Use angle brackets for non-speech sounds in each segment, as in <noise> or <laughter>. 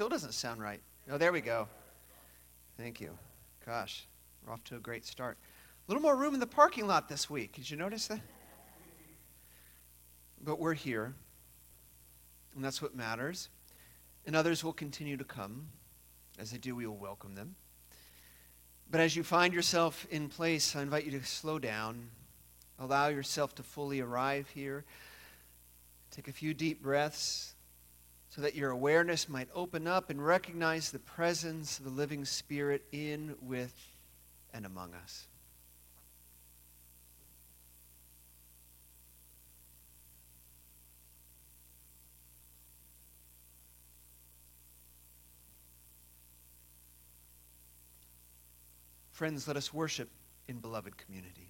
Still doesn't sound right. Oh, there we go. Thank you. Gosh, we're off to a great start. A little more room in the parking lot this week. Did you notice that? But we're here, and that's what matters. And others will continue to come. As they do, we will welcome them. But as you find yourself in place, I invite you to slow down, allow yourself to fully arrive here. Take a few deep breaths so that your awareness might open up and recognize the presence of the living Spirit in, with, and among us. Friends, let us worship in beloved community.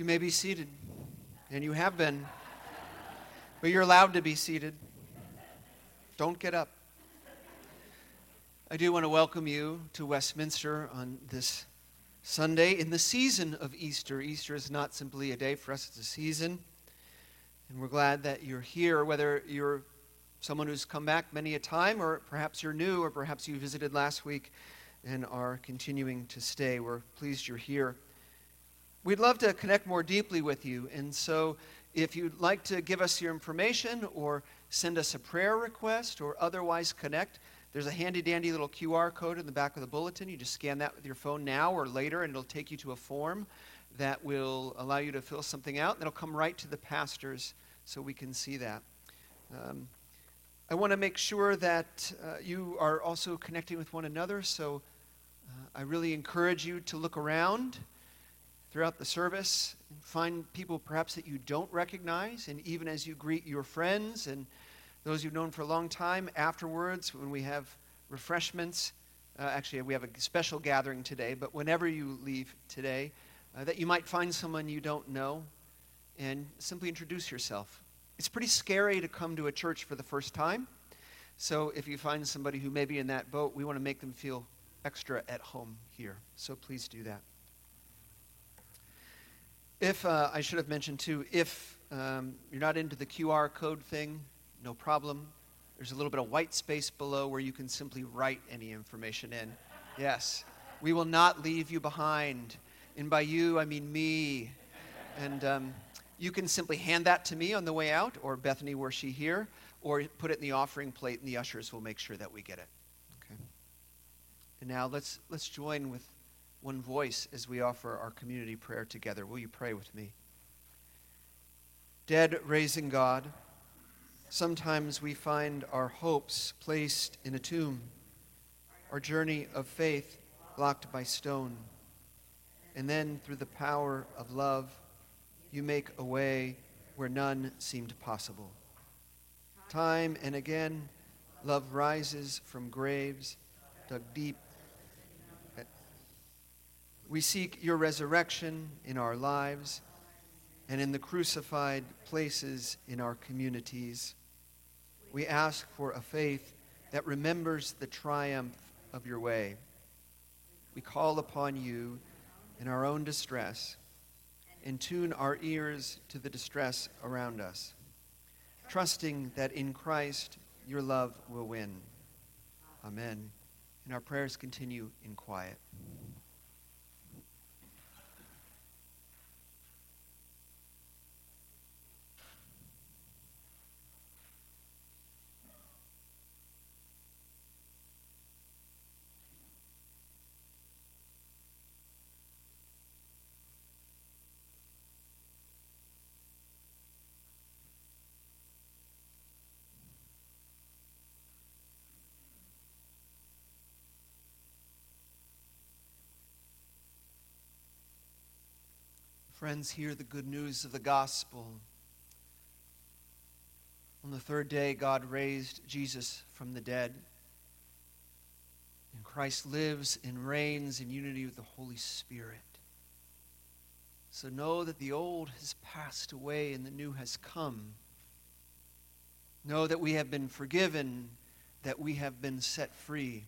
You may be seated, and you have been, but you're allowed to be seated. Don't get up. I do want to welcome you to Westminster on this Sunday in the season of Easter. Easter is not simply a day for us, it's a season. And we're glad that you're here, whether you're someone who's come back many a time, or perhaps you're new, or perhaps you visited last week and are continuing to stay. We're pleased you're here. We'd love to connect more deeply with you. And so if you'd like to give us your information or send us a prayer request or otherwise connect, there's a handy dandy little QR code in the back of the bulletin. You just scan that with your phone now or later, and it'll take you to a form that will allow you to fill something out. That'll come right to the pastors so we can see that. Um, I want to make sure that uh, you are also connecting with one another, so uh, I really encourage you to look around throughout the service find people perhaps that you don't recognize, and even as you greet your friends and those you've known for a long time afterwards when we have refreshments. Uh, actually, we have a special gathering today, but whenever you leave today, uh, that you might find someone you don't know and simply introduce yourself. It's pretty scary to come to a church for the first time. So if you find somebody who may be in that boat, we want to make them feel extra at home here. So please do that. If, uh, I should have mentioned too, if um, you're not into the QR code thing, no problem. There's a little bit of white space below where you can simply write any information in. Yes, we will not leave you behind. And by you, I mean me. And um, you can simply hand that to me on the way out, or Bethany, were she here, or put it in the offering plate, and the ushers will make sure that we get it. Okay. And now let's let's join with one voice as we offer our community prayer together. Will you pray with me? Dead raising God. Sometimes we find our hopes placed in a tomb, our journey of faith blocked by stone. And then, through the power of love, you make a way where none seemed possible. Time and again, love rises from graves dug deep. We seek your resurrection in our lives and in the crucified places in our communities. We ask for a faith that remembers the triumph of your way. We call upon you in our own distress and tune our ears to the distress around us, trusting that in Christ your love will win. Amen. And our prayers continue in quiet. Friends, hear the good news of the gospel. On the third day, God raised Jesus from the dead. And Christ lives and reigns in unity with the Holy Spirit. So know that the old has passed away and the new has come. Know that we have been forgiven, that we have been set free,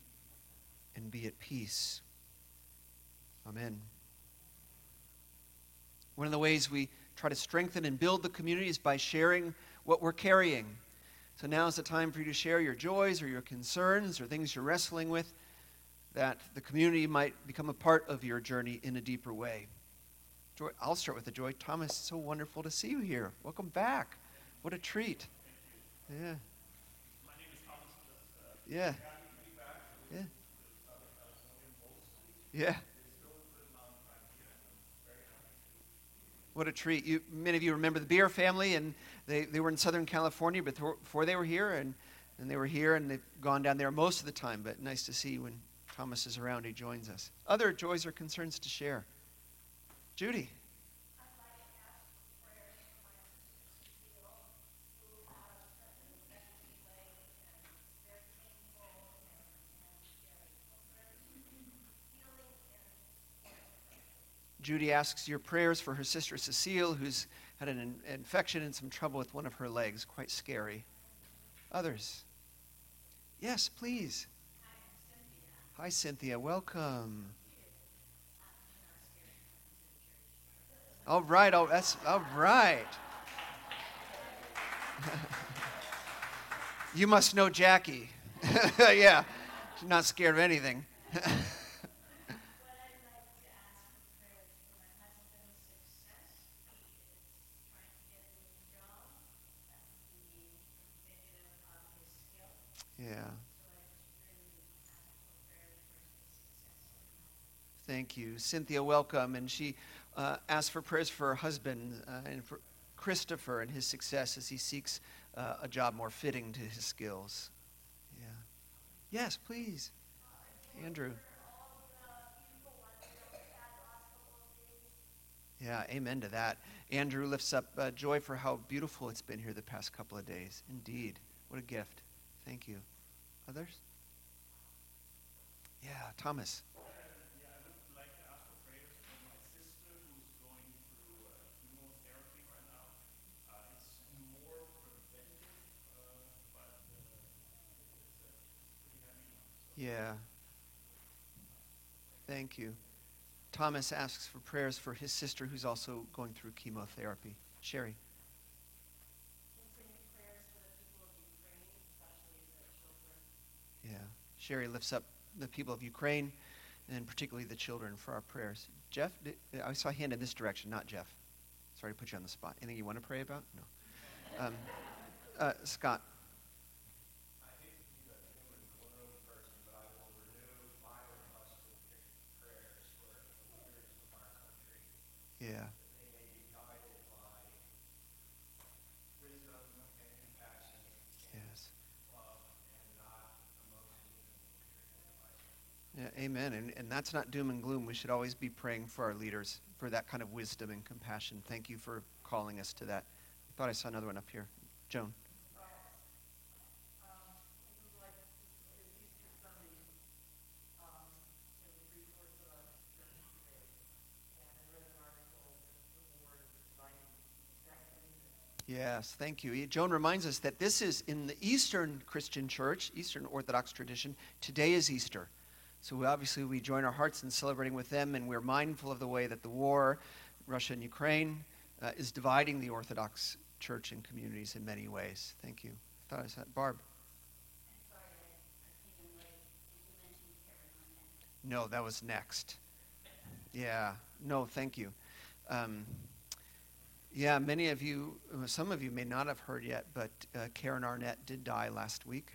and be at peace. Amen. One of the ways we try to strengthen and build the community is by sharing what we're carrying. So now is the time for you to share your joys or your concerns or things you're wrestling with, that the community might become a part of your journey in a deeper way. Joy, I'll start with the joy. Thomas, so wonderful to see you here. Welcome back. What a treat. Yeah. My name is Thomas. Yeah. Yeah. Yeah. Yeah. What a treat. You, many of you remember the Beer family, and they, they were in Southern California before they were here, and, and they were here, and they've gone down there most of the time, but nice to see when Thomas is around, he joins us. Other joys or concerns to share? Judy. Judy asks your prayers for her sister Cecile, who's had an in- infection and some trouble with one of her legs. Quite scary. Others? Yes, please. Hi, Cynthia. Welcome. All right. Oh, that's all right. <laughs> you must know Jackie. <laughs> yeah, she's not scared of anything. <laughs> Thank you. Cynthia, welcome. And she uh, asked for prayers for her husband uh, and for Christopher and his success as he seeks uh, a job more fitting to his skills. Yeah. Yes, please. Andrew. Yeah, amen to that. Andrew lifts up uh, joy for how beautiful it's been here the past couple of days. Indeed. What a gift. Thank you. Others? Yeah, Thomas. Yeah. Thank you. Thomas asks for prayers for his sister who's also going through chemotherapy. Sherry. Yeah. Sherry lifts up the people of Ukraine and particularly the children for our prayers. Jeff, did, I saw a hand in this direction, not Jeff. Sorry to put you on the spot. Anything you want to pray about? No. Um, uh, Scott. Yeah. Yes. Yeah, amen. And, and that's not doom and gloom. We should always be praying for our leaders for that kind of wisdom and compassion. Thank you for calling us to that. I thought I saw another one up here. Joan. Yes, thank you. Joan reminds us that this is in the Eastern Christian Church, Eastern Orthodox tradition. Today is Easter. So we, obviously we join our hearts in celebrating with them, and we're mindful of the way that the war, Russia and Ukraine, uh, is dividing the Orthodox Church and communities in many ways. Thank you. I thought I said Barb. No, that was next. Yeah. No, thank you. Um, yeah, many of you, uh, some of you may not have heard yet, but uh, Karen Arnett did die last week.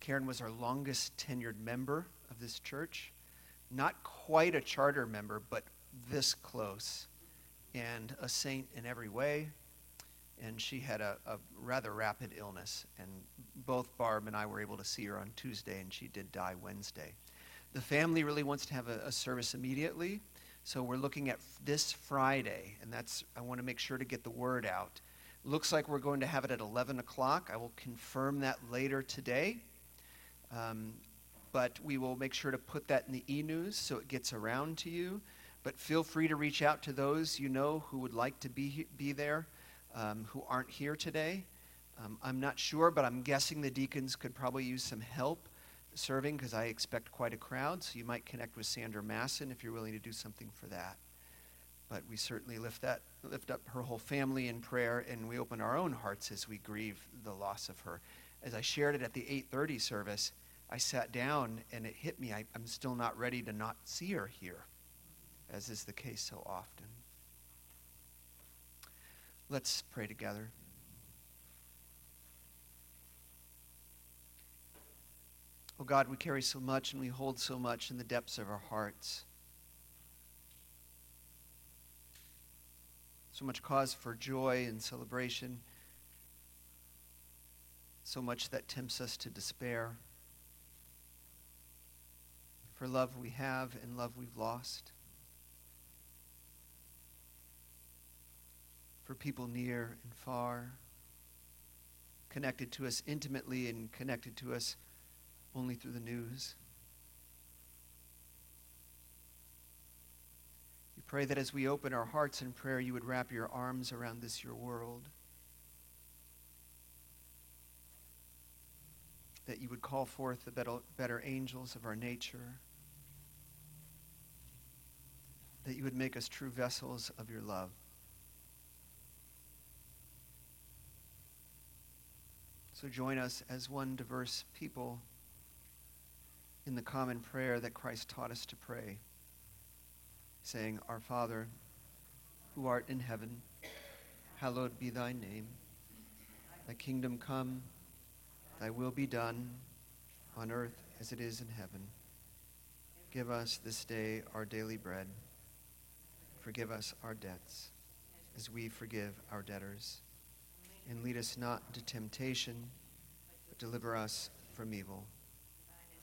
Karen was our longest tenured member of this church. Not quite a charter member, but this close. And a saint in every way. And she had a, a rather rapid illness. And both Barb and I were able to see her on Tuesday, and she did die Wednesday. The family really wants to have a, a service immediately. So we're looking at this Friday, and that's, I want to make sure to get the word out. Looks like we're going to have it at 11 o'clock. I will confirm that later today. Um, but we will make sure to put that in the e news so it gets around to you. But feel free to reach out to those you know who would like to be, be there, um, who aren't here today. Um, I'm not sure, but I'm guessing the deacons could probably use some help serving because I expect quite a crowd. So you might connect with Sandra Masson if you're willing to do something for that. But we certainly lift that lift up her whole family in prayer, and we open our own hearts as we grieve the loss of her. As I shared it at the 8:30 service, I sat down and it hit me. I, I'm still not ready to not see her here, as is the case so often. Let's pray together. Oh God, we carry so much and we hold so much in the depths of our hearts. So much cause for joy and celebration. So much that tempts us to despair. For love we have and love we've lost. For people near and far, connected to us intimately and connected to us only through the news. We pray that as we open our hearts in prayer, you would wrap your arms around this, your world. That you would call forth the better, angels of our nature. That you would make us true vessels of your love. So join us as one diverse people in the common prayer that Christ taught us to pray, saying, Our Father, who art in heaven, hallowed be thy name. Thy kingdom come, Thy will be done on earth as it is in heaven. Give us this day our daily bread. Forgive us our debts as we forgive our debtors. And lead us not into temptation, but deliver us from evil.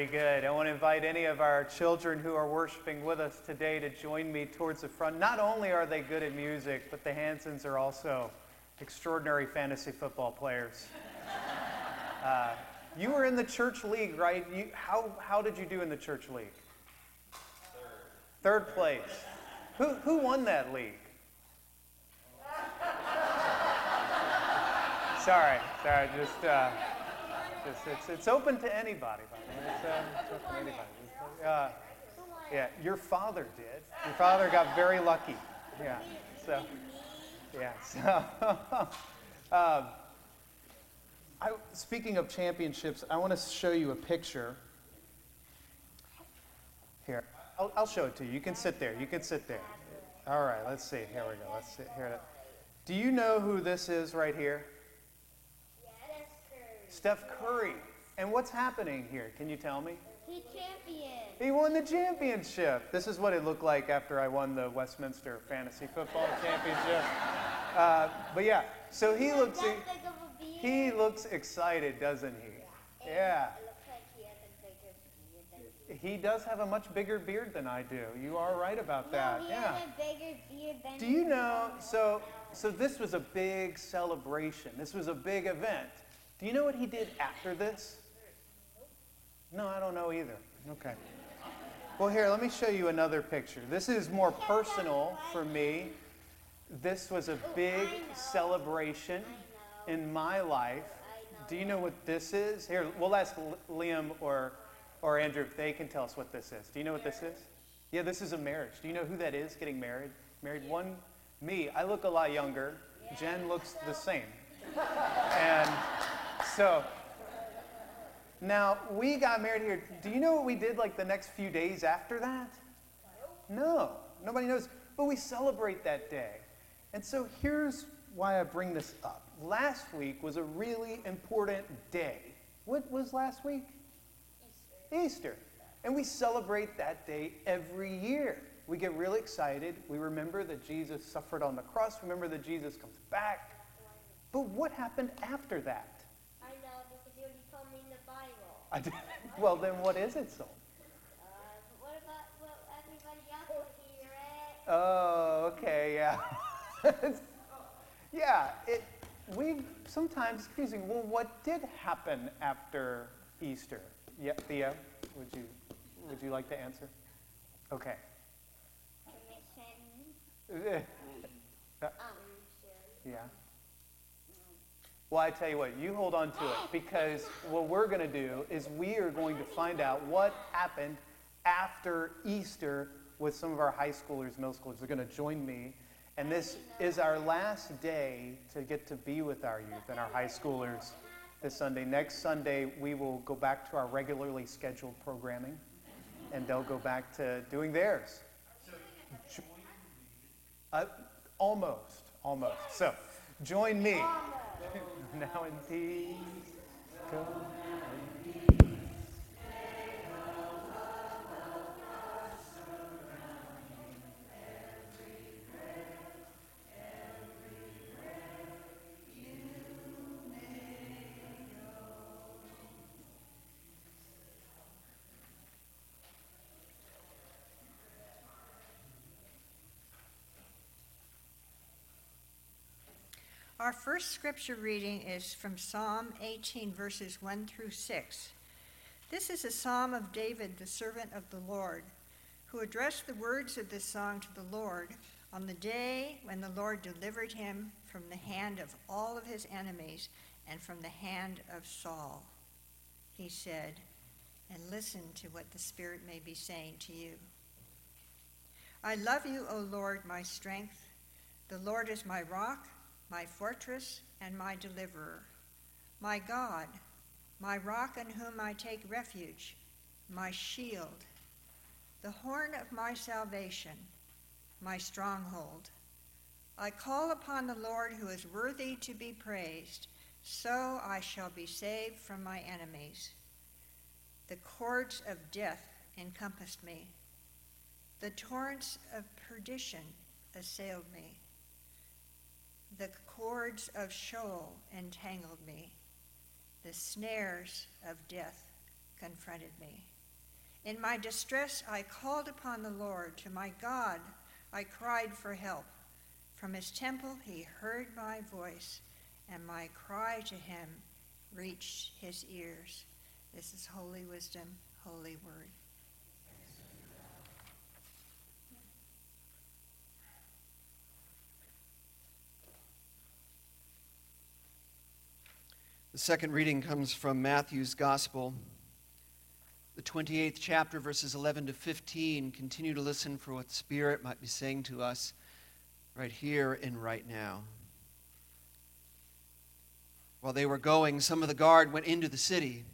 Pretty good. I want to invite any of our children who are worshiping with us today to join me towards the front. Not only are they good at music, but the Hansons are also extraordinary fantasy football players. <laughs> Uh, you were in the church league, right? You, how, how did you do in the church league? Third. Third place. Who, who won that league? <laughs> sorry, sorry, just, uh, just it's, it's open to anybody. It's, uh, it's open to anybody. Yeah, your father did. Your father got very lucky. Yeah, so, yeah, so. <laughs> um, I, speaking of championships, I want to show you a picture. Here, I'll, I'll show it to you. You can sit there. You can sit there. All right, let's see. Here we go. Let's see. Here. Do you know who this is right here? Steph Curry. And what's happening here? Can you tell me? He champion. He won the championship. This is what it looked like after I won the Westminster Fantasy Football <laughs> Championship. Uh, but yeah, so he looks he looks excited, doesn't he? Yeah. He does have a much bigger beard than I do. You are right about that. No, he yeah. has a bigger beard than Do you know? So, so this was a big celebration. This was a big event. Do you know what he did after this? No, I don't know either. Okay. Well, here, let me show you another picture. This is more personal for me. This was a big celebration in my life. Do you know what this is? Here, we'll ask Liam or, or Andrew if they can tell us what this is. Do you know what this is? Yeah, this is a marriage. Do you know who that is getting married? Married one, me. I look a lot younger. Jen looks the same. And so, now we got married here. Do you know what we did like the next few days after that? No, nobody knows. But we celebrate that day. And so here's why I bring this up. Last week was a really important day. What was last week? Easter. Easter. And we celebrate that day every year. We get really excited. We remember that Jesus suffered on the cross. Remember that Jesus comes back. But what happened after that? I know because you already told me in the Bible. I did. well, then what is it, so? Uh, what about what everybody else will hear it? Oh, okay, yeah. <laughs> yeah, it, we sometimes confusing. Well, what did happen after Easter? Yeah, Thea, would you would you like to answer? Okay. Commission. <laughs> Um, yeah. Well, I tell you what, you hold on to it because what we're going to do is we are going to find out what happened after Easter with some of our high schoolers, middle schoolers. They're going to join me. And this is our last day to get to be with our youth and our high schoolers this Sunday. Next Sunday, we will go back to our regularly scheduled programming, and they'll go back to doing theirs. Uh, almost, almost. So, join me. Now in peace. Go. Our first scripture reading is from Psalm 18, verses 1 through 6. This is a psalm of David, the servant of the Lord, who addressed the words of this song to the Lord on the day when the Lord delivered him from the hand of all of his enemies and from the hand of Saul. He said, and listen to what the Spirit may be saying to you. I love you, O Lord, my strength. The Lord is my rock my fortress and my deliverer, my God, my rock in whom I take refuge, my shield, the horn of my salvation, my stronghold. I call upon the Lord who is worthy to be praised, so I shall be saved from my enemies. The cords of death encompassed me, the torrents of perdition assailed me. The cords of Sheol entangled me. The snares of death confronted me. In my distress, I called upon the Lord. To my God, I cried for help. From his temple, he heard my voice, and my cry to him reached his ears. This is holy wisdom, holy word. The second reading comes from Matthew's Gospel, the 28th chapter, verses 11 to 15. Continue to listen for what the Spirit might be saying to us right here and right now. While they were going, some of the guard went into the city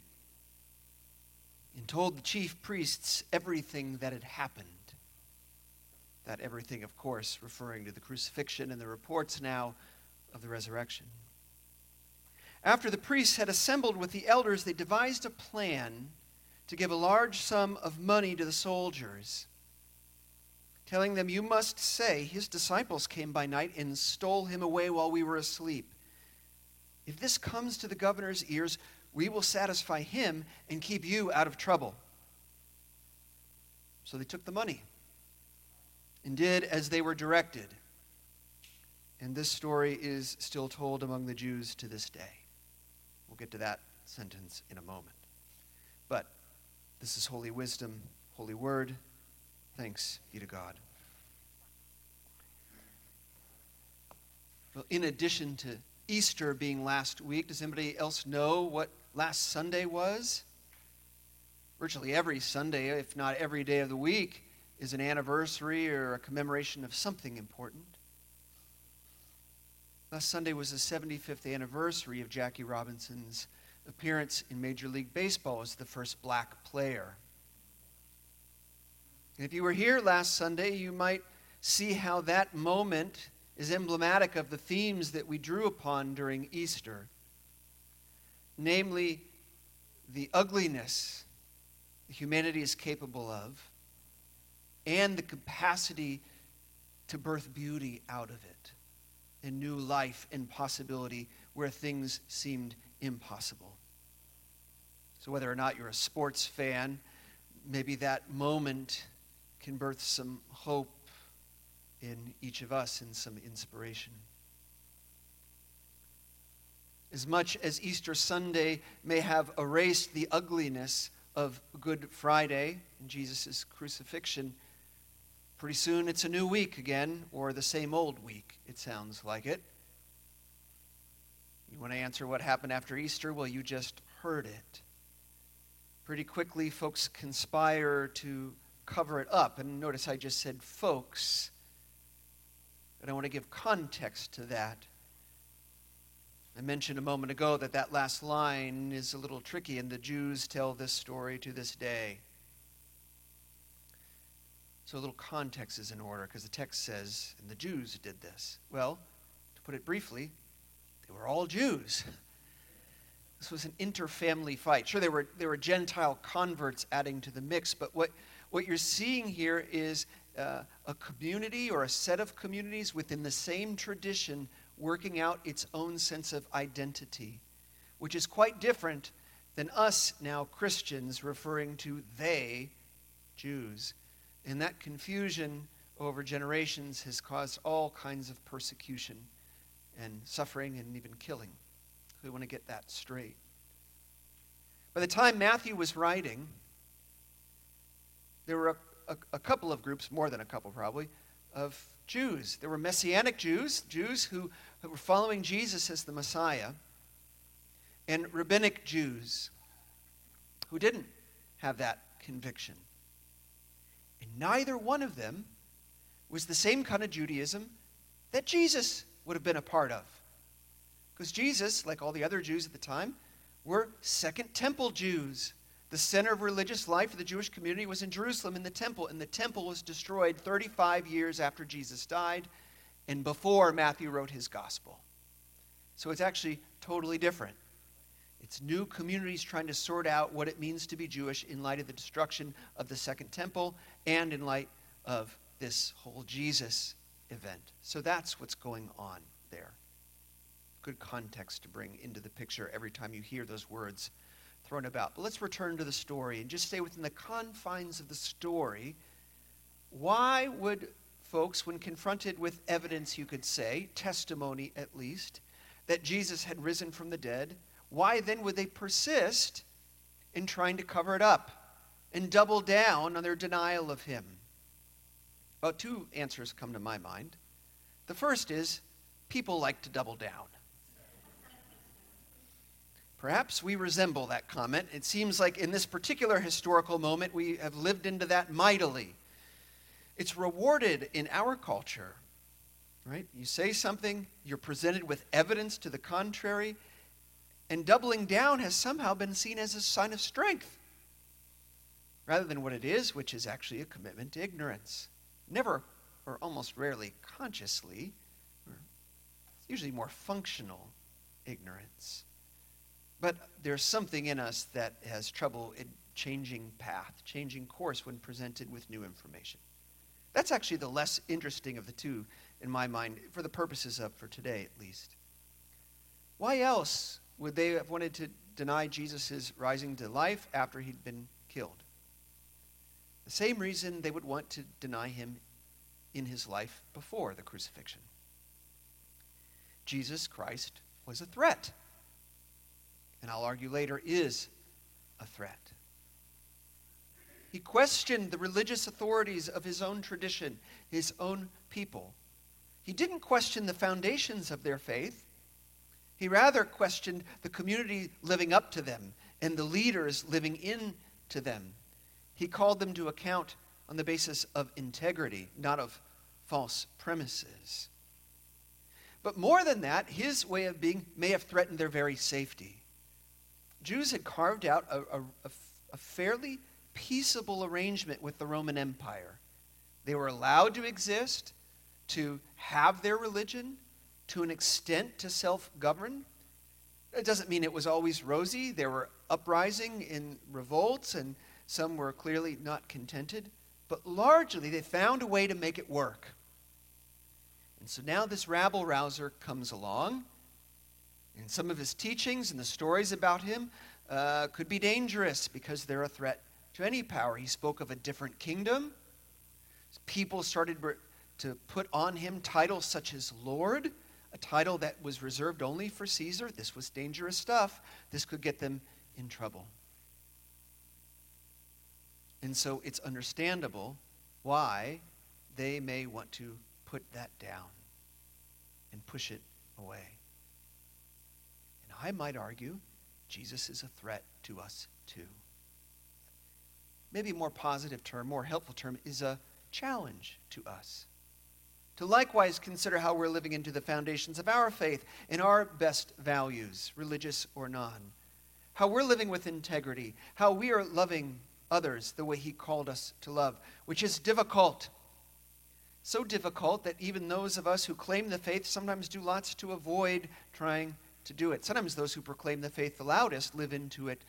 and told the chief priests everything that had happened. That everything, of course, referring to the crucifixion and the reports now of the resurrection. After the priests had assembled with the elders, they devised a plan to give a large sum of money to the soldiers, telling them, You must say, His disciples came by night and stole him away while we were asleep. If this comes to the governor's ears, we will satisfy him and keep you out of trouble. So they took the money and did as they were directed. And this story is still told among the Jews to this day. We'll get to that sentence in a moment. But this is holy wisdom, holy word. Thanks be to God. Well, in addition to Easter being last week, does anybody else know what last Sunday was? Virtually every Sunday, if not every day of the week, is an anniversary or a commemoration of something important. Last Sunday was the 75th anniversary of Jackie Robinson's appearance in Major League Baseball as the first black player. And if you were here last Sunday, you might see how that moment is emblematic of the themes that we drew upon during Easter. Namely, the ugliness humanity is capable of, and the capacity to birth beauty out of it and new life and possibility where things seemed impossible. So, whether or not you're a sports fan, maybe that moment can birth some hope in each of us and some inspiration. As much as Easter Sunday may have erased the ugliness of Good Friday and Jesus' crucifixion, Pretty soon it's a new week again, or the same old week, it sounds like it. You want to answer what happened after Easter? Well, you just heard it. Pretty quickly, folks conspire to cover it up. And notice I just said folks, but I want to give context to that. I mentioned a moment ago that that last line is a little tricky, and the Jews tell this story to this day. So a little context is in order because the text says, and the Jews did this. Well, to put it briefly, they were all Jews. <laughs> This was an interfamily fight. Sure, there were, there were Gentile converts adding to the mix, but what, what you're seeing here is uh, a community or a set of communities within the same tradition working out its own sense of identity, which is quite different than us now Christians referring to they, Jews. And that confusion over generations has caused all kinds of persecution and suffering and even killing. We want to get that straight. By the time Matthew was writing, there were a, a, a, couple of groups, more than a couple probably, of Jews. There were Messianic Jews, Jews who, who were following Jesus as the Messiah, and rabbinic Jews who didn't have that conviction. And neither one of them was the same kind of Judaism that Jesus would have been a part of. Because Jesus, like all the other Jews at the time, were Second Temple Jews. The center of religious life for the Jewish community was in Jerusalem in the temple, and the temple was destroyed 35 years after Jesus died and before Matthew wrote his gospel. So it's actually totally different. It's new communities trying to sort out what it means to be Jewish in light of the destruction of the Second Temple and in light of this whole Jesus event. So that's what's going on there. Good context to bring into the picture every time you hear those words thrown about. But let's return to the story and just stay within the confines of the story. Why would folks, when confronted with evidence, you could say, testimony at least, that Jesus had risen from the dead, why then would they persist in trying to cover it up and double down on their denial of him? Well, two answers come to my mind. The first is people like to double down. Perhaps we resemble that comment. It seems like in this particular historical moment, we have lived into that mightily. It's rewarded in our culture, right? You say something, you're presented with evidence to the contrary, and doubling down has somehow been seen as a sign of strength rather than what it is, which is actually a commitment to ignorance. Never, or almost rarely, consciously, usually more functional ignorance. But there's something in us that has trouble in changing path, changing course when presented with new information. That's actually the less interesting of the two in my mind, for the purposes of for today at least. Why else would they have wanted to deny Jesus' rising to life after he'd been killed? The same reason they would want to deny him in his life before the crucifixion. Jesus Christ was a threat and I'll argue later, is a threat. He questioned the religious authorities of his own tradition, his own people. He didn't question the foundations of their faith. He rather questioned the community living up to them and the leaders living in to them. He called them to account on the basis of integrity, not of false premises. But more than that, his way of being may have threatened their very safety. Jews had carved out a, a, a, fairly peaceable arrangement with the Roman Empire. They were allowed to exist, to have their religion, to an extent to self govern. It doesn't mean it was always rosy. There were uprising in revolts, and some were clearly not contented. But largely, they found a way to make it work. And so now this rabble rouser comes along and some of his teachings and the stories about him uh, could be dangerous because they're a threat to any power. He spoke of a different kingdom. People started to put on him titles such as Lord, a title that was reserved only for Caesar. This was dangerous stuff. This could get them in trouble. And so it's understandable why they may want to put that down and push it away. And I might argue Jesus is a threat to us too. Maybe a more positive term, more helpful term, is a challenge to us. To likewise consider how we're living into the foundations of our faith and our best values, religious or non. How we're living with integrity, how we are loving others the way He called us to love, which is difficult. So difficult that even those of us who claim the faith sometimes do lots to avoid trying to do it. Sometimes those who proclaim the faith the loudest live into it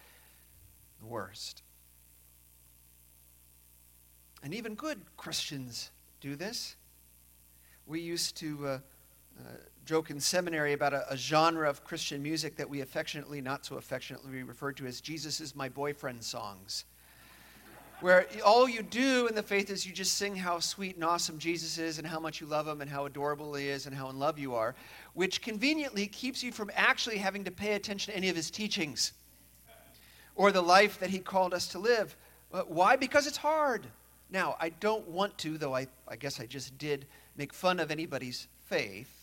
the worst. And even good Christians do this. We used to uh, uh, joke in seminary about a, a, genre of Christian music that we affectionately, not so affectionately, referred to as Jesus is my boyfriend songs where all you do in the faith is you just sing how sweet and awesome Jesus is and how much you love him and how adorable he is and how in love you are, which conveniently keeps you from actually having to pay attention to any of his teachings or the life that he called us to live. Why? Because it's hard. Now, I don't want to, though I, I guess I just did, make fun of anybody's faith.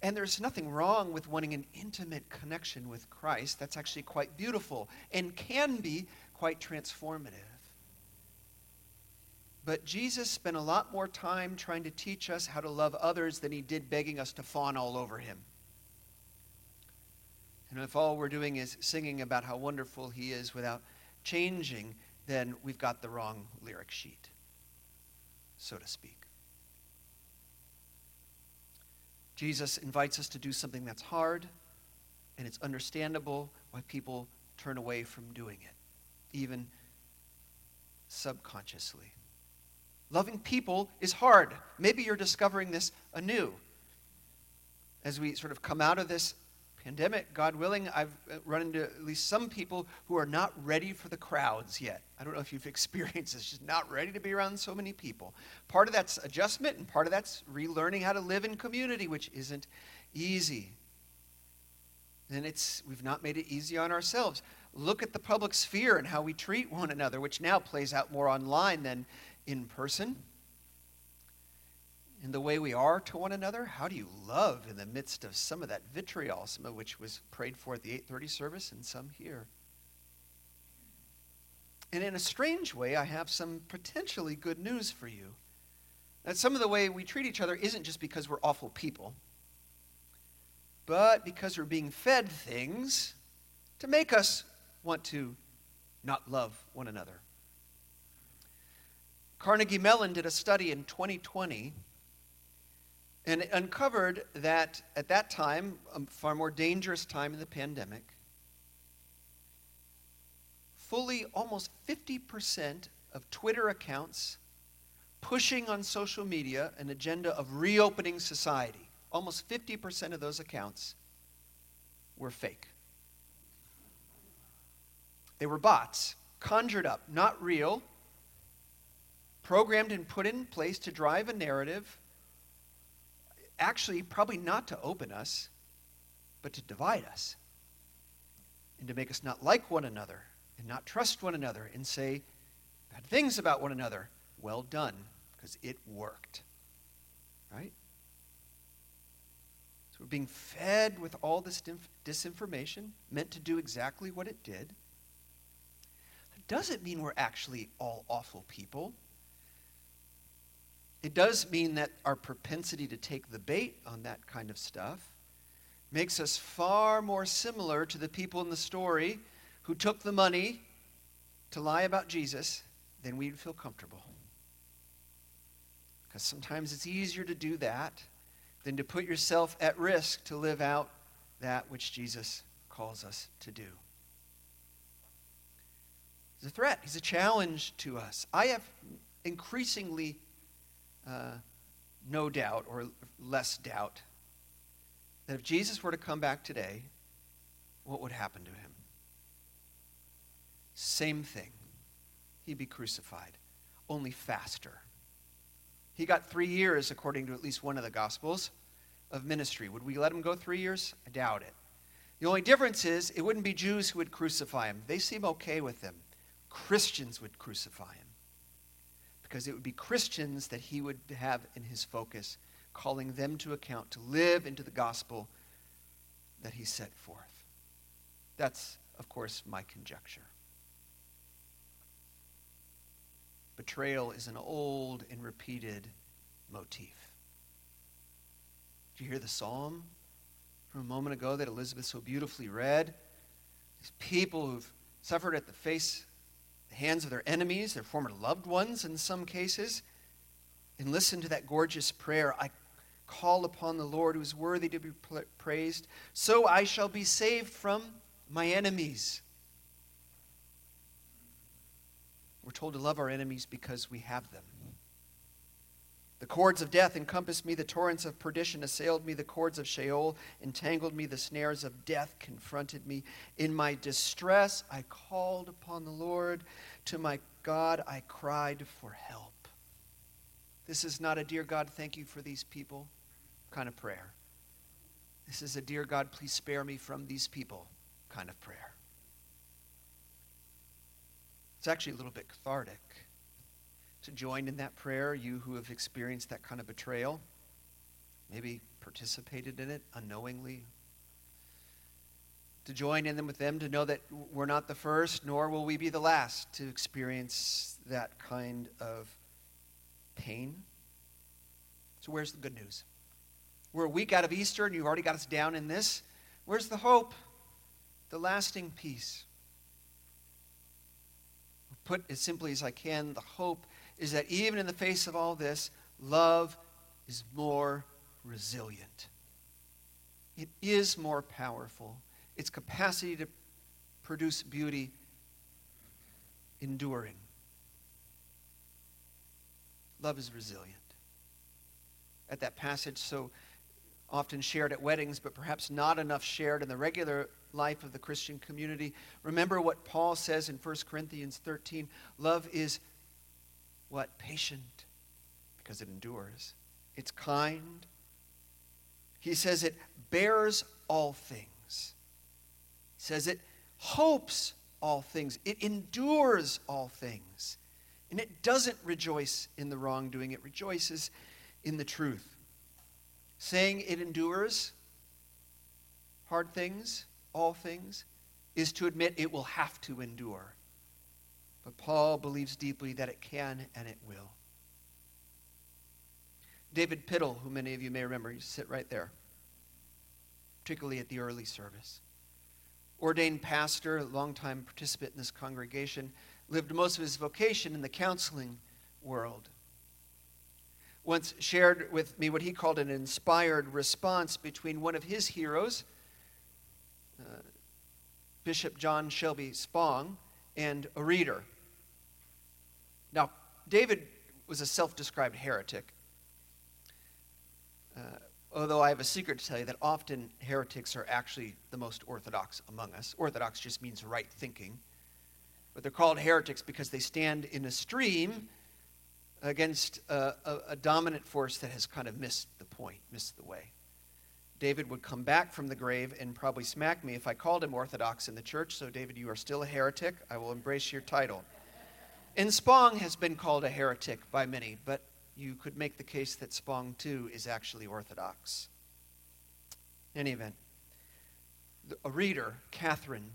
And there's nothing wrong with wanting an intimate connection with Christ. That's actually quite beautiful and can be quite transformative. But Jesus spent a lot more time trying to teach us how to love others than he did begging us to fawn all over him. And if all we're doing is singing about how wonderful he is without changing, then we've got the wrong lyric sheet, so to speak. Jesus invites us to do something that's hard, and it's understandable why people turn away from doing it even subconsciously. Loving people is hard. Maybe you're discovering this anew. As we sort of come out of this pandemic, God willing, I've uh, run into at least some people who are not ready for the crowds yet. I don't know if you've <laughs> experienced this, just not ready to be around so many people. Part of that's adjustment, and part of that's relearning how to live in community, which isn't easy. And it's we've not made it easy on ourselves. Look at the public sphere and how we treat one another, which now plays out more online than in person in the way we are to one another? How do you love in the midst of some of that vitriol, some of which was prayed for at the 830 service and some here? And in a strange way, I have some potentially good news for you. That some of the way we treat each other isn't just because we're awful people, but because we're being fed things to make us want to not love one another. Carnegie Mellon did a study in 2020 and it uncovered that at that time, a far more dangerous time in the pandemic, fully almost 50% of Twitter accounts pushing on social media an agenda of reopening society. Almost 50% of those accounts were fake. They were bots, conjured up, not real, programmed and put in place to drive a narrative actually probably not to open us, but to divide us and to make us not like one another and not trust one another and say bad things about one another. Well done, because it worked. Right? So we're being fed with all this disinformation meant to do exactly what it did. That doesn't mean we're actually all awful people. It does mean that our propensity to take the bait on that kind of stuff makes us far more similar to the people in the story who took the money to lie about Jesus than we'd feel comfortable. Because sometimes it's easier to do that than to put yourself at risk to live out that which Jesus calls us to do. He's a threat, he's a challenge to us. I have increasingly uh, no doubt or less doubt that if Jesus were to come back today, what would happen to him? Same thing. He'd be crucified, only faster. He got three years, according to at least one of the Gospels, of ministry. Would we let him go three years? I doubt it. The only difference is it wouldn't be Jews who would crucify him. They seem okay with him. Christians would crucify him because it would be Christians that he would have in his focus, calling them to account to live into the gospel that he set forth. That's, of course, my conjecture. Betrayal is an old and repeated motif. Do you hear the psalm from a moment ago that Elizabeth so beautifully read? These people who've suffered at the face the hands of their enemies, their former loved ones in some cases. And listen to that gorgeous prayer I call upon the Lord who is worthy to be praised, so I shall be saved from my enemies. We're told to love our enemies because we have them. The cords of death encompassed me, the torrents of perdition assailed me, the cords of Sheol entangled me, the snares of death confronted me. In my distress, I called upon the Lord. To my God, I cried for help. This is not a dear God, thank you for these people kind of prayer. This is a dear God, please spare me from these people kind of prayer. It's actually a little bit cathartic to join in that prayer, you who have experienced that kind of betrayal, maybe participated in it unknowingly. To join in them with them, to know that we're not the first, nor will we be the last to experience that kind of pain. So, where's the good news? We're a week out of Easter, and you've already got us down in this. Where's the hope? The lasting peace. Put as simply as I can, the hope is that even in the face of all this, love is more resilient. It is more powerful. Its capacity to produce beauty, enduring. Love is resilient. At that passage so often shared at weddings, but perhaps not enough shared in the regular life of the Christian community. Remember what Paul says in 1 Corinthians 13 love is what? Patient, because it endures. It's kind. He says it bears all things. He says it hopes all things. It endures all things. And it doesn't rejoice in the wrongdoing, it rejoices in the truth. Saying it endures hard things, all things, is to admit it will have to endure. But Paul believes deeply that it can and it will. David Piddle, who many of you may remember, you sit right there, particularly at the early service. Ordained pastor, longtime participant in this congregation, lived most of his vocation in the counseling world. Once shared with me what he called an inspired response between one of his heroes, uh, Bishop John Shelby Spong, and a reader. Now, David was a self described heretic. Uh, although I have a secret to tell you that often heretics are actually the most orthodox among us. Orthodox just means right thinking. But they're called heretics because they stand in a stream against a, a, a dominant force that has kind of missed the point, missed the way. David would come back from the grave and probably smack me if I called him orthodox in the church. So, David, you are still a heretic. I will embrace your title. And Spong has been called a heretic by many, but you could make the case that Spong, too, is actually orthodox. In any event, a reader, Catherine,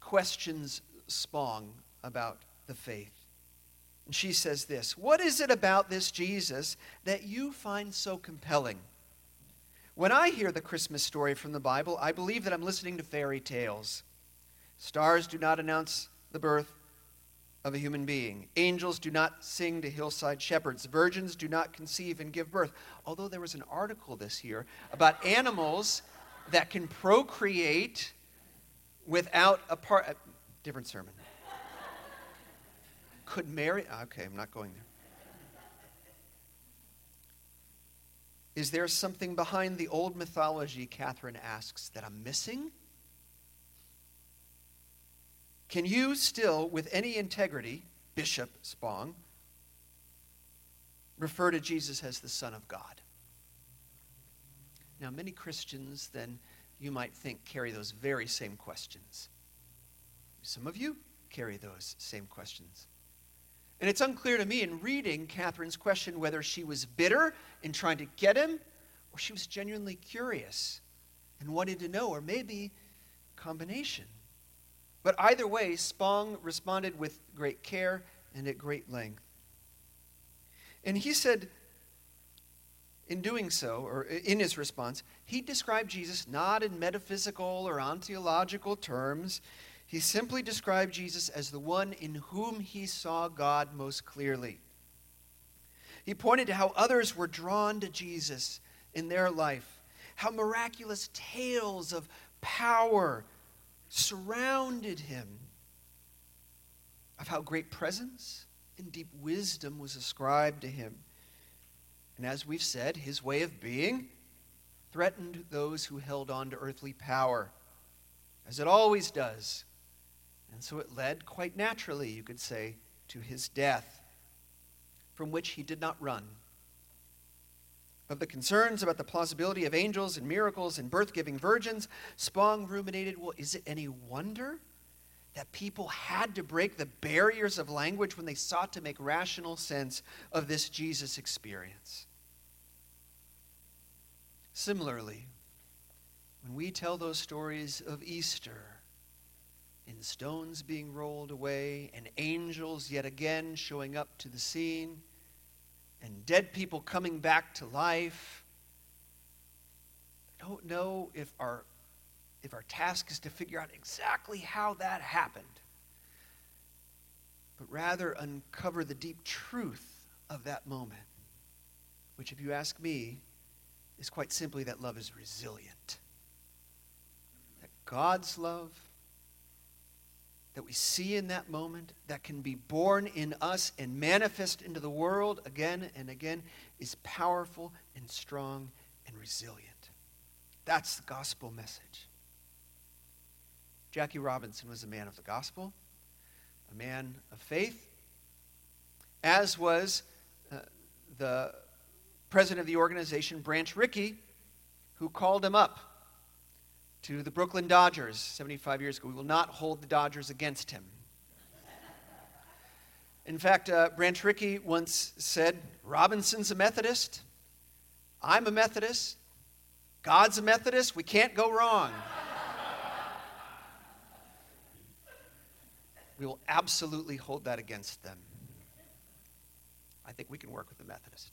questions Spong about the faith. And she says this What is it about this Jesus that you find so compelling? When I hear the Christmas story from the Bible, I believe that I'm listening to fairy tales. Stars do not announce the birth of a human being. Angels do not sing to hillside shepherds. Virgins do not conceive and give birth. Although there was an article this year about animals that can procreate without a part different sermon. Could Mary, okay, I'm not going there. Is there something behind the old mythology, Catherine asks, that I'm missing? Can you still, with any integrity, Bishop Spong, refer to Jesus as the Son of God? Now, many Christians, then, you might think, carry those very same questions. Some of you carry those same questions. And it's unclear to me in reading Catherine's question whether she was bitter in trying to get him or she was genuinely curious and wanted to know, or maybe combination. But either way, Spong responded with great care and at great length. And he said, in doing so, or in his response, he described Jesus not in metaphysical or ontological terms. He simply described Jesus as the one in whom he saw God most clearly. He pointed to how others were drawn to Jesus in their life, how miraculous tales of power surrounded him, of how great presence and deep wisdom was ascribed to him. And as we've said, his way of being threatened those who held on to earthly power, as it always does and so it led, quite naturally, you could say, to his death, from which he did not run. Of the concerns about the plausibility of angels and miracles and birth giving virgins, Spong ruminated well, is it any wonder that people had to break the barriers of language when they sought to make rational sense of this Jesus experience? Similarly, when we tell those stories of Easter, in stones being rolled away, and angels yet again showing up to the scene, and dead people coming back to life. I don't know if our, if our task is to figure out exactly how that happened, but rather uncover the deep truth of that moment, which, if you ask me, is quite simply that love is resilient. That God's love that we see in that moment that can be born in us and manifest into the world again and again is powerful and strong and resilient. That's the gospel message. Jackie Robinson was a man of the gospel, a man of faith, as was uh, the president of the organization, Branch Rickey, who called him up to the Brooklyn Dodgers 75 years ago. We will not hold the Dodgers against him. In fact, uh, Branch Rickey once said, Robinson's a Methodist. I'm a Methodist. God's a Methodist. We can't go wrong. we will absolutely hold that against them. I think we can work with the Methodists.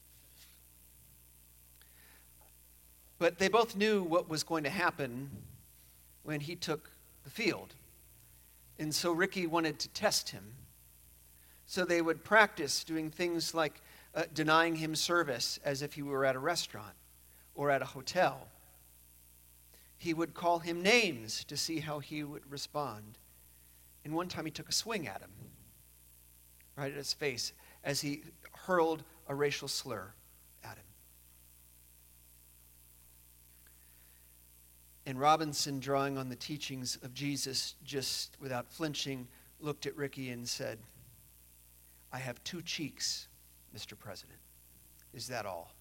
But they both knew what was going to happen when he took the field. And so Rickey wanted to test him. So they would practice doing things like uh, denying him service as if he were at a restaurant or at a hotel. He would call him names to see how he would respond. And one time he took a swing at him, right at his face, as he hurled a racial slur at him. And Robinson, drawing on the teachings of Jesus, just without flinching, looked at Rickey and said, I have two cheeks, Mr. President. Is that all?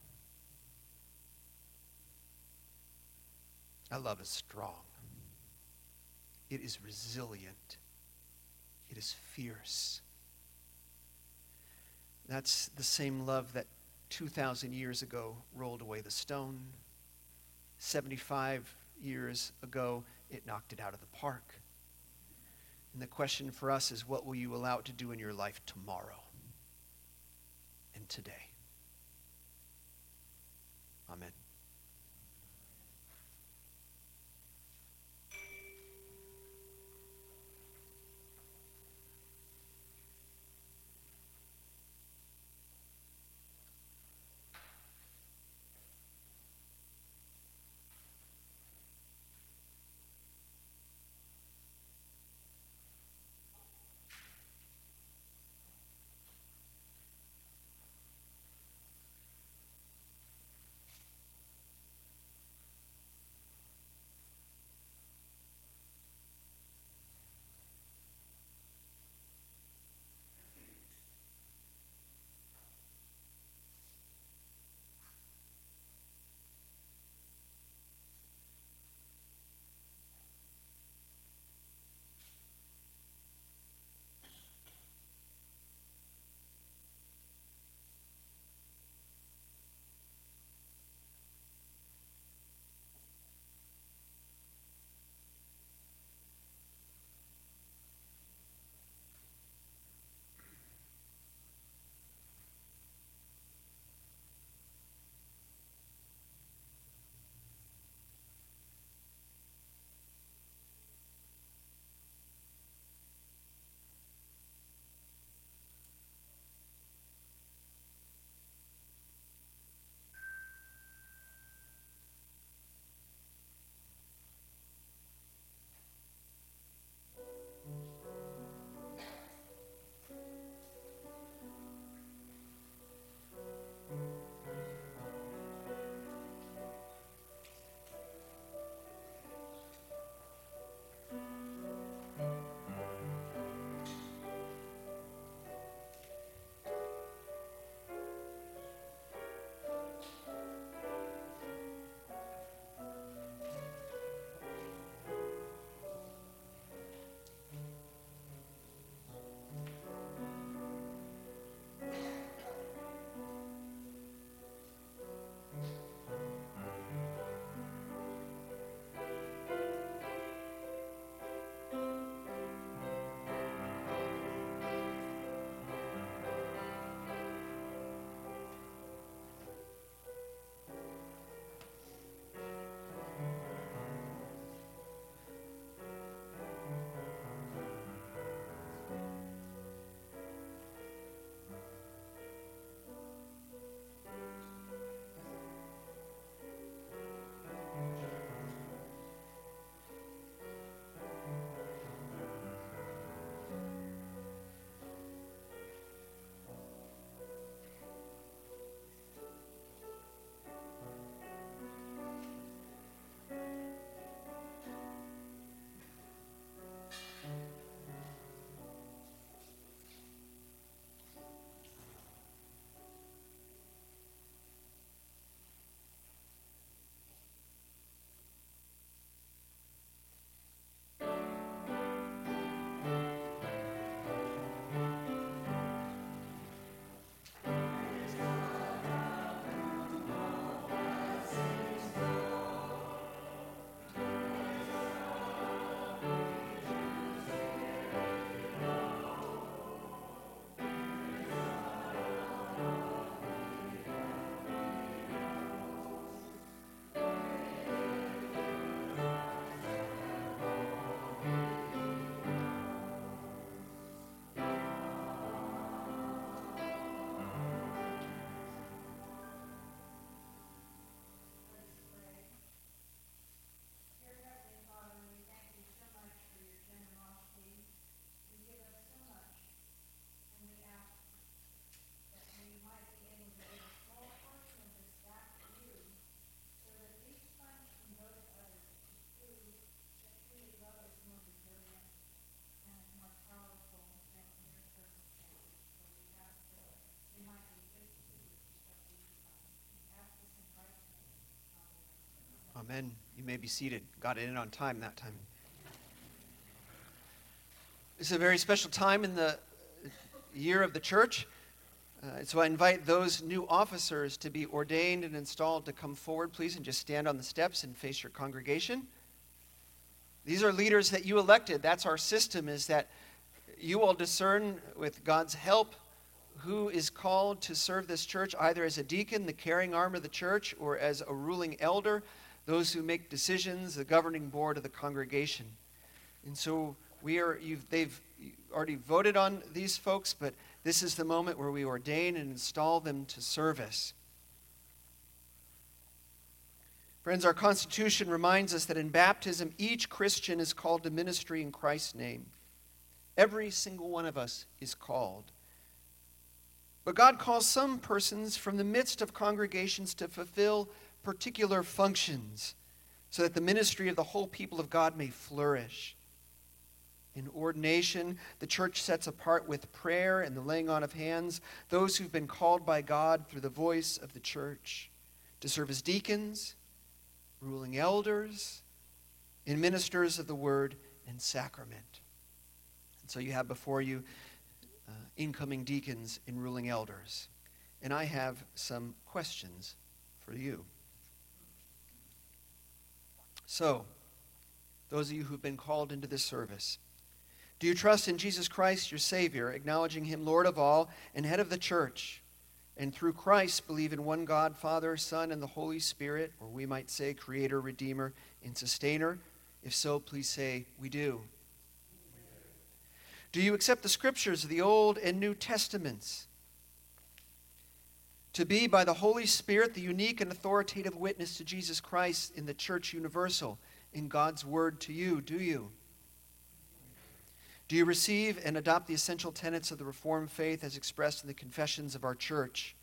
Our love is strong. It is resilient. It is fierce. That's the same love that 2,000 years ago rolled away the stone. 75 years ago, it knocked it out of the park. And the question for us is what will you allow it to do in your life tomorrow and today? Amen. Amen. You may be seated. Got it in on time that time. It's a very special time in the year of the church. Uh, so I invite those new officers to be ordained and installed to come forward, please, and just stand on the steps and face your congregation. These are leaders that you elected. That's our system, is that you will discern with God's help who is called to serve this church, either as a deacon, the carrying arm of the church, or as a ruling elder, those who make decisions, the governing board of the congregation. And so we are, you've, they've already voted on these folks, but this is the moment where we ordain and install them to service. Friends, our Constitution reminds us that in baptism, each Christian is called to ministry in Christ's name. Every single one of us is called. But God calls some persons from the midst of congregations to fulfill particular functions so that the ministry of the whole people of God may flourish. In ordination, the church sets apart with prayer and the laying on of hands those who've been called by God through the voice of the church to serve as deacons, ruling elders, and ministers of the word and sacrament. And so you have before you uh, incoming deacons and ruling elders. And I have some questions for you. So, those of you who've been called into this service, do you trust in Jesus Christ, your Savior, acknowledging Him Lord of all and head of the church? And through Christ, believe in one God, Father, Son, and the Holy Spirit, or we might say Creator, Redeemer, and Sustainer? If so, please say, We do. Do you accept the scriptures of the Old and New Testaments? To be, by the Holy Spirit, the unique and authoritative witness to Jesus Christ in the church universal, in God's word to you, do you? Do you receive and adopt the essential tenets of the Reformed faith as expressed in the confessions of our church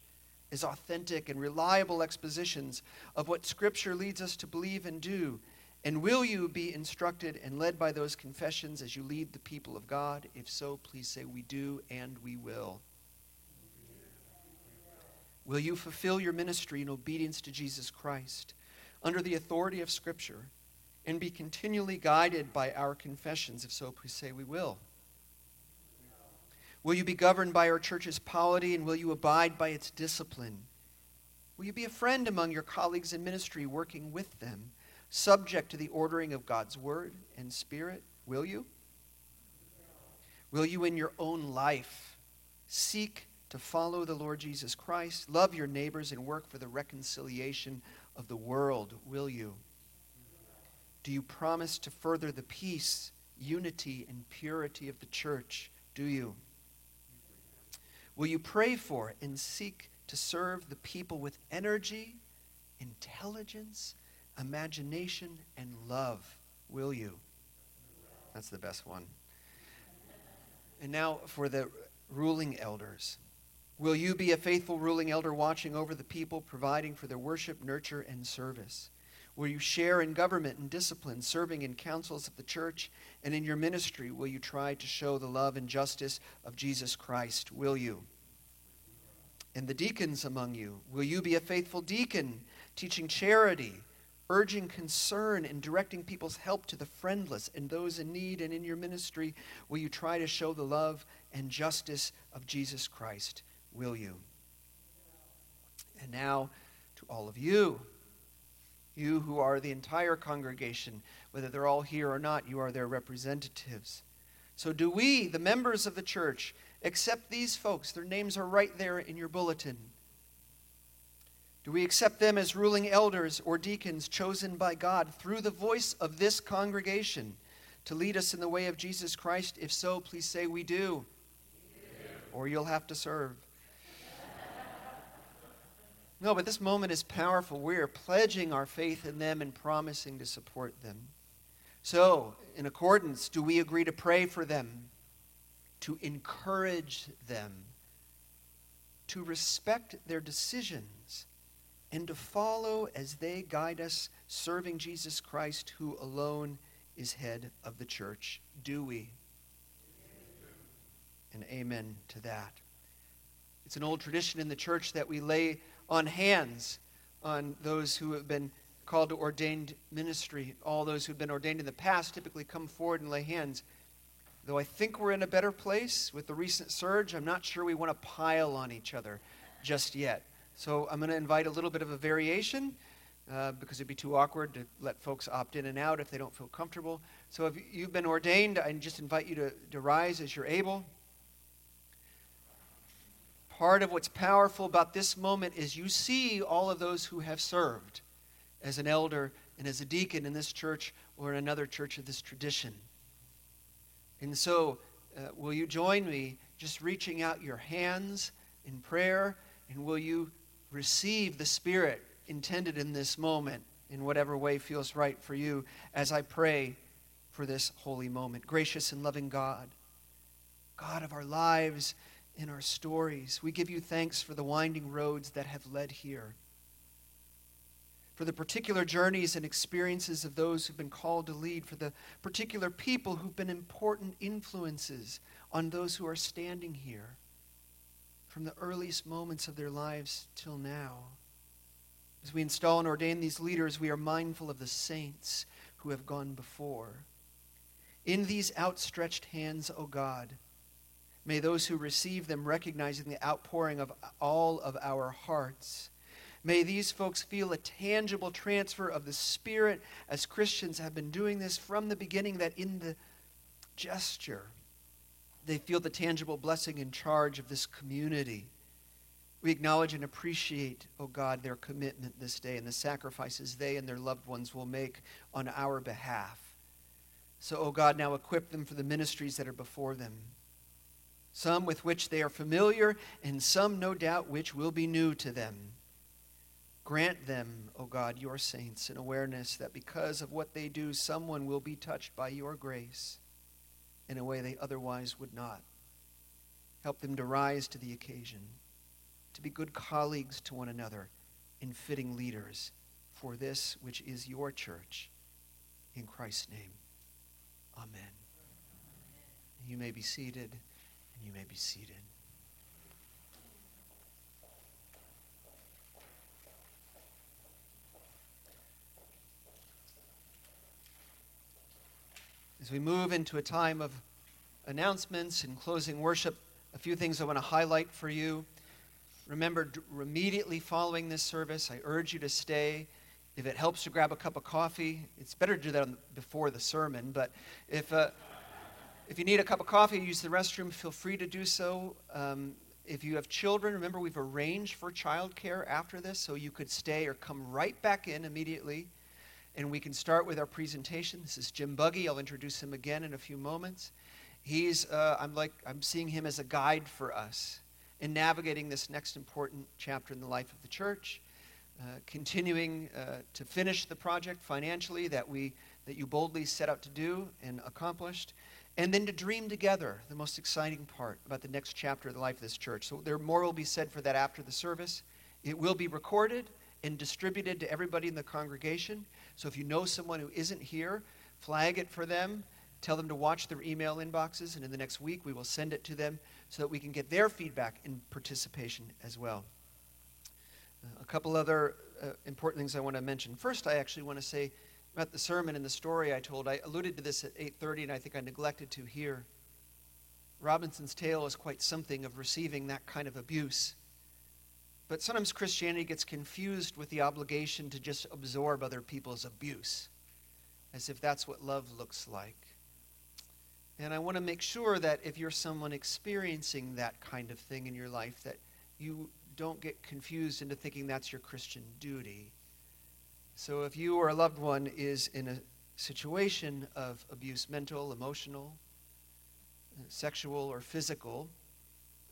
as authentic and reliable expositions of what Scripture leads us to believe and do? And will you be instructed and led by those confessions as you lead the people of God? If so, please say, We do and we will. Will you fulfill your ministry in obedience to Jesus Christ under the authority of Scripture? and be continually guided by our confessions? If so, please say we will. Will you be governed by our church's polity and will you abide by its discipline? Will you be a friend among your colleagues in ministry, working with them, subject to the ordering of God's word and spirit? Will you? Will you, in your own life, seek to follow the Lord Jesus Christ, love your neighbors, and work for the reconciliation of the world? Will you? Do you promise to further the peace, unity, and purity of the church? Do you? Will you pray for and seek to serve the people with energy, intelligence, imagination, and love? Will you? That's the best one. And now for the ruling elders. Will you be a faithful ruling elder watching over the people, providing for their worship, nurture, and service? Will you share in government and discipline, serving in councils of the church, and in your ministry will you try to show the love and justice of Jesus Christ? Will you? And the deacons among you, will you be a faithful deacon, teaching charity, urging concern, and directing people's help to the friendless and those in need? And in your ministry, will you try to show the love and justice of Jesus Christ? Will you? And now to all of you you who are the entire congregation, whether they're all here or not, you are their representatives. So, do we, the members of the church, accept these folks? Their names are right there in your bulletin. Do we accept them as ruling elders or deacons chosen by God through the voice of this congregation to lead us in the way of Jesus Christ? If so, please say we do. We do. Or you'll have to serve. No, but this moment is powerful. We are pledging our faith in them and promising to support them. So, in accordance, do we agree to pray for them, to encourage them, to respect their decisions, and to follow as they guide us, serving Jesus Christ, who alone is head of the church? Do we? And amen to that. It's an old tradition in the church that we lay on hands on those who have been called to ordained ministry. All those who've been ordained in the past typically come forward and lay hands. Though I think we're in a better place with the recent surge, I'm not sure we want to pile on each other just yet. So I'm going to invite a little bit of a variation uh, because it'd be too awkward to let folks opt in and out if they don't feel comfortable. So if you've been ordained, I just invite you to, to rise as you're able. Part of what's powerful about this moment is you see all of those who have served as an elder and as a deacon in this church or in another church of this tradition. And so, uh, will you join me just reaching out your hands in prayer? And will you receive the Spirit intended in this moment in whatever way feels right for you as I pray for this holy moment? Gracious and loving God, God of our lives and our stories, we give you thanks for the winding roads that have led here for the particular journeys and experiences of those who've been called to lead, for the particular people who've been important influences on those who are standing here from the earliest moments of their lives till now. As we install and ordain these leaders, we are mindful of the saints who have gone before. In these outstretched hands, O God, may those who receive them recognizing the outpouring of all of our hearts May these folks feel a tangible transfer of the Spirit as Christians have been doing this from the beginning, that in the gesture, they feel the tangible blessing and charge of this community. We acknowledge and appreciate, oh God, their commitment this day and the sacrifices they and their loved ones will make on our behalf. So, oh God, now equip them for the ministries that are before them. Some with which they are familiar, and some, no doubt, which will be new to them. Grant them, O God, your saints, an awareness that because of what they do, someone will be touched by your grace in a way they otherwise would not. Help them to rise to the occasion, to be good colleagues to one another, and fitting leaders for this which is your church. In Christ's name, amen. You may be seated, you may be seated. As we move into a time of announcements and closing worship, a few things I want to highlight for you. Remember, immediately following this service, I urge you to stay. If it helps to grab a cup of coffee, it's better to do that before the sermon. But if, uh, if you need a cup of coffee, use the restroom, feel free to do so. Um, if you have children, remember we've arranged for childcare after this, so you could stay or come right back in immediately and we can start with our presentation. This is Jim Buggy. I'll introduce him again in a few moments. He's, uh, I'm like, I'm seeing him as a guide for us in navigating this next important chapter in the life of the church, uh, continuing uh, to finish the project financially that we, that you boldly set out to do and accomplished, and then to dream together, the most exciting part about the next chapter of the life of this church. So there more will be said for that after the service. It will be recorded and distributed to everybody in the congregation. So if you know someone who isn't here, flag it for them. Tell them to watch their email inboxes, and in the next week we will send it to them so that we can get their feedback and participation as well. Uh, a couple other uh, important things I want to mention. First, I actually want to say about the sermon and the story I told. I alluded to this at 8:30, and I think I neglected to here. Robinson's tale is quite something of receiving that kind of abuse. But sometimes Christianity gets confused with the obligation to just absorb other people's abuse, as if that's what love looks like. And I want to make sure that if you're someone experiencing that kind of thing in your life, that you don't get confused into thinking that's your Christian duty. So if you or a loved one is in a situation of abuse, mental, emotional, sexual, or physical,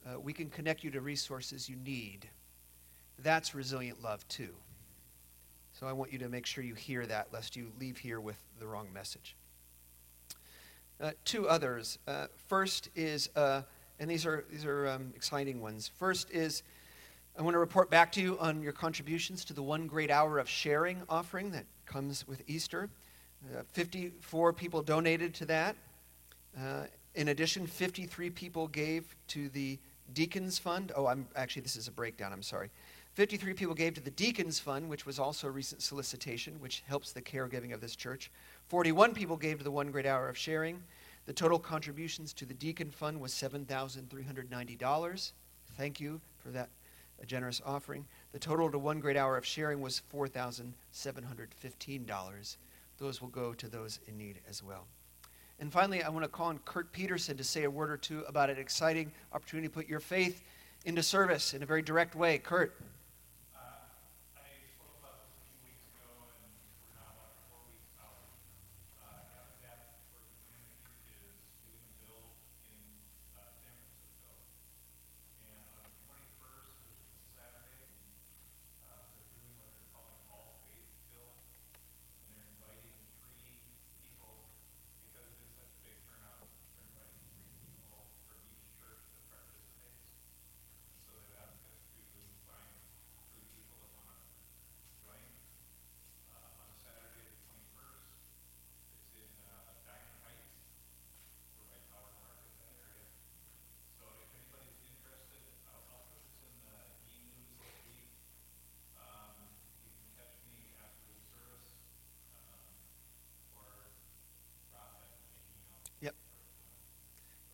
uh, we can connect you to resources you need. That's resilient love, too. So I want you to make sure you hear that, lest you leave here with the wrong message. Uh, two others. Uh, first is, uh, and these are, these are um, exciting ones. First is, I want to report back to you on your contributions to the one great hour of sharing offering that comes with Easter. Uh, 54 people donated to that. Uh, in addition, 53 people gave to the Deacons Fund. Oh, I'm actually, this is a breakdown, I'm sorry. 53 people gave to the Deacons Fund, which was also a recent solicitation, which helps the caregiving of this church. 41 people gave to the One Great Hour of Sharing. The total contributions to the Deacon Fund was $7,390. Thank you for that generous offering. The total to One Great Hour of Sharing was $4,715. Those will go to those in need as well. And finally, I want to call on Kurt Peterson to say a word or two about an exciting opportunity to put your faith into service in a very direct way. Kurt.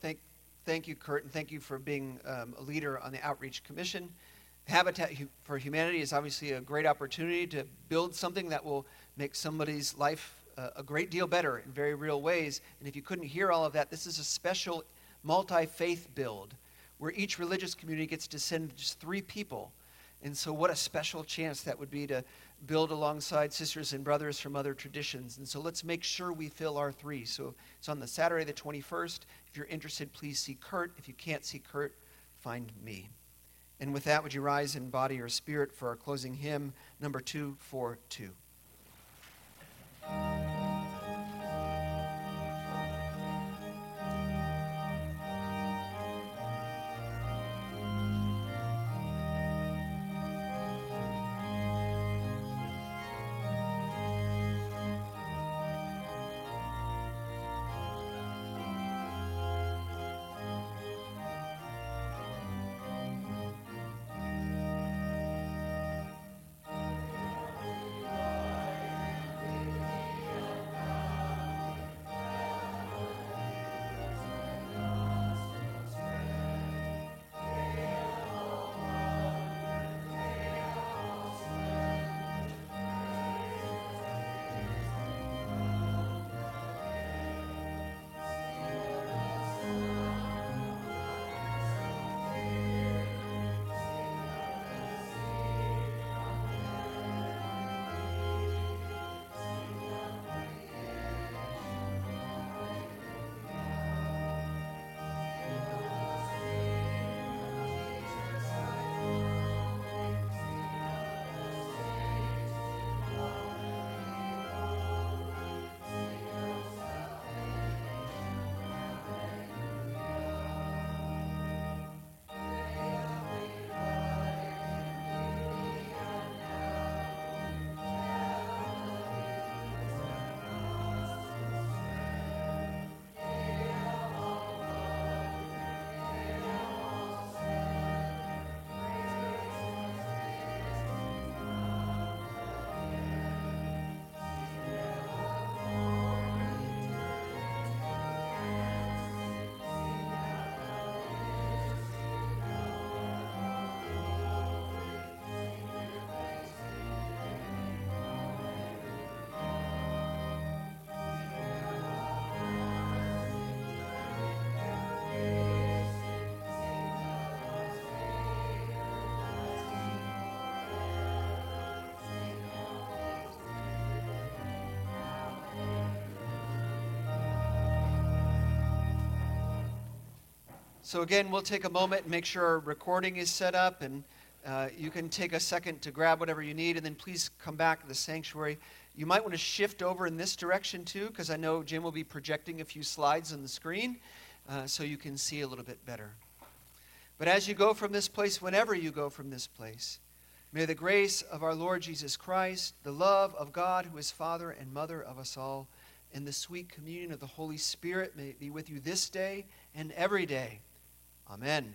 Thank, thank you, Kurt, and thank you for being um, a leader on the Outreach Commission. Habitat for Humanity is obviously a great opportunity to build something that will make somebody's life uh, a great deal better in very real ways. And if you couldn't hear all of that, this is a special multi faith build where each religious community gets to send just three people. And so, what a special chance that would be to build alongside sisters and brothers from other traditions. And so let's make sure we fill our three. So it's on the Saturday, the 21st. If you're interested, please see Kurt. If you can't see Kurt, find me. And with that, would you rise in body or spirit for our closing hymn, number 242? So, again, we'll take a moment and make sure our recording is set up, and uh, you can take a second to grab whatever you need, and then please come back to the sanctuary. You might want to shift over in this direction too, because I know Jim will be projecting a few slides on the screen uh, so you can see a little bit better. But as you go from this place, whenever you go from this place, may the grace of our Lord Jesus Christ, the love of God, who is Father and Mother of us all, and the sweet communion of the Holy Spirit may be with you this day and every day. Amen.